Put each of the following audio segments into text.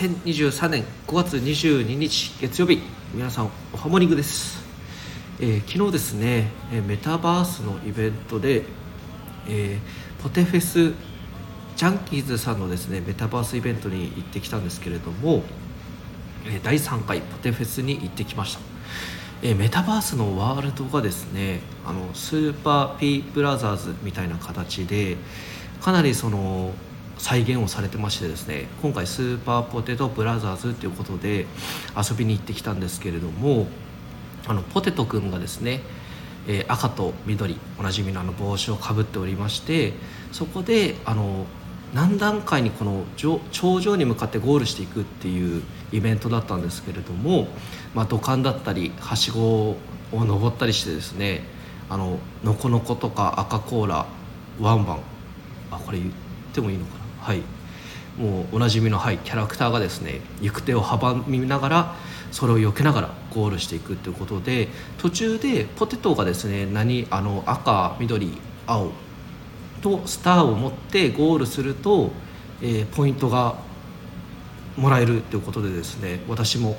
2023年5月22日月曜日皆さんおはモニングです、えー、昨日ですねメタバースのイベントで、えー、ポテフェスジャンキーズさんのですねメタバースイベントに行ってきたんですけれども、え、第3回ポテフェスに行ってきました。えメタバースのワールドがですねあのスーパー P ブラザーズみたいな形でかなりその再現をされてましてですね今回スーパーポテトブラザーズということで遊びに行ってきたんですけれどもあのポテトくんがですね、えー、赤と緑おなじみのあの帽子をかぶっておりましてそこであの何段階にこの頂上に向かってゴールしていくっていうイベントだったんですけれども、まあ、土管だったりはしごを登ったりしてですねあののこのことか赤コーラワンバンあこれ言ってもいいのかな？はい。もうおなじみの、はい、キャラクターがですね行く手を阻みながらそれを避けながらゴールしていくということで途中でポテトがですね何あの赤緑青とスターを持ってゴールすると、えー、ポイントがもらえるということでですね私も、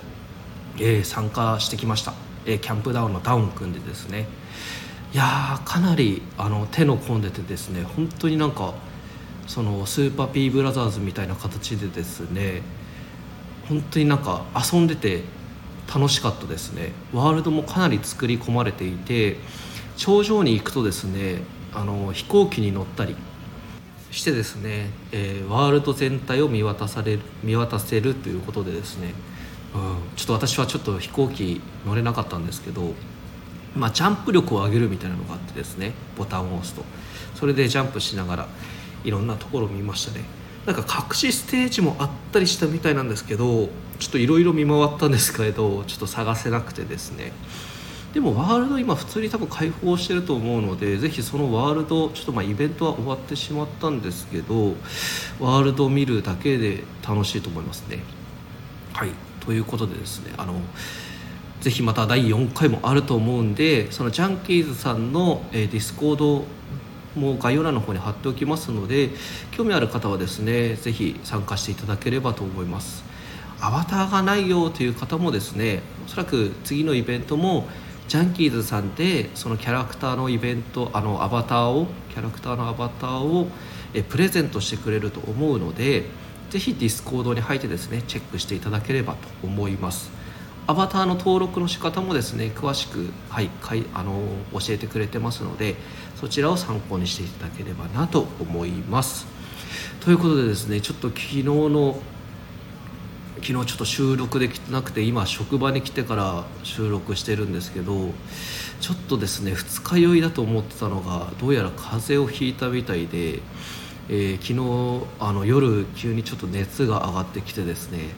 えー、参加してきました、えー、キャンプダウンのダウン組んでですね。いやかなりあの手の込んでてですね本当になんかそのスーパー P ブラザーズみたいな形でですね本当になんか遊んでて楽しかったですね。ワールドもかなり作り込まれていて頂上に行くとですねあの飛行機に乗ったりしてですね、えー、ワールド全体を見渡される見渡せるということでですね、うん、ちょっと私はちょっと飛行機乗れなかったんですけどまあ、ジャンプ力を上げるみたいなのがあってですねボタンを押すと。それでジャンプしながらいろんなところを見ましたね。なんか隠しステージもあったりしたみたいなんですけどちょっといろいろ見回ったんですけれどちょっと探せなくてですね。でもワールド今普通に多分開放してると思うのでぜひそのワールドちょっとまあイベントは終わってしまったんですけどワールドを見るだけで楽しいと思いますね。はい。ということでですねあのぜひまた第4回もあると思うんでそのジャンキーズさんの、え、ディスコードも概要欄の方に貼っておきますので興味ある方はですね是非参加していただければと思います。アバターがないよという方もですねおそらく次のイベントもジャンキーズさんでそのキャラクターのイベントあのアバターをキャラクターのアバターをえプレゼントしてくれると思うのでぜひディスコードに入ってですねチェックしていただければと思います。アバターの登録の仕方もですね詳しく、はい、かいあの教えてくれてますのでそちらを参考にしていただければなと思います。ということでですねちょっと昨日の昨日ちょっと収録できてなくて今職場に来てから収録してるんですけどちょっとですね二日酔いだと思ってたのがどうやら風邪をひいたみたいでえー、昨日あの夜急にちょっと熱が上がってきてですね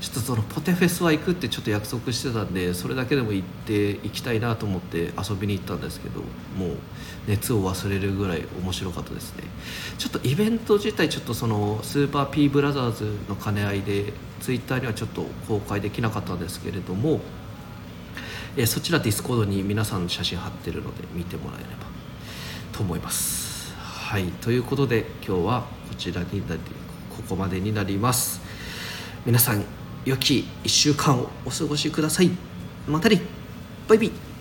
ちょっとそのポテフェスは行くってちょっと約束してたんでそれだけでも行って行きたいなと思って遊びに行ったんですけどもう熱を忘れるぐらい面白かったですね。ちょっとイベント自体ちょっとそのスーパー P ブラザーズの兼ね合いでツイッターにはちょっと公開できなかったんですけれども、え、そちらディスコードに皆さんの写真貼ってるので見てもらえればと思います。はいということで今日はこちらになりここまでになります。皆さん良き1週間をお過ごしください。またね。バイビー。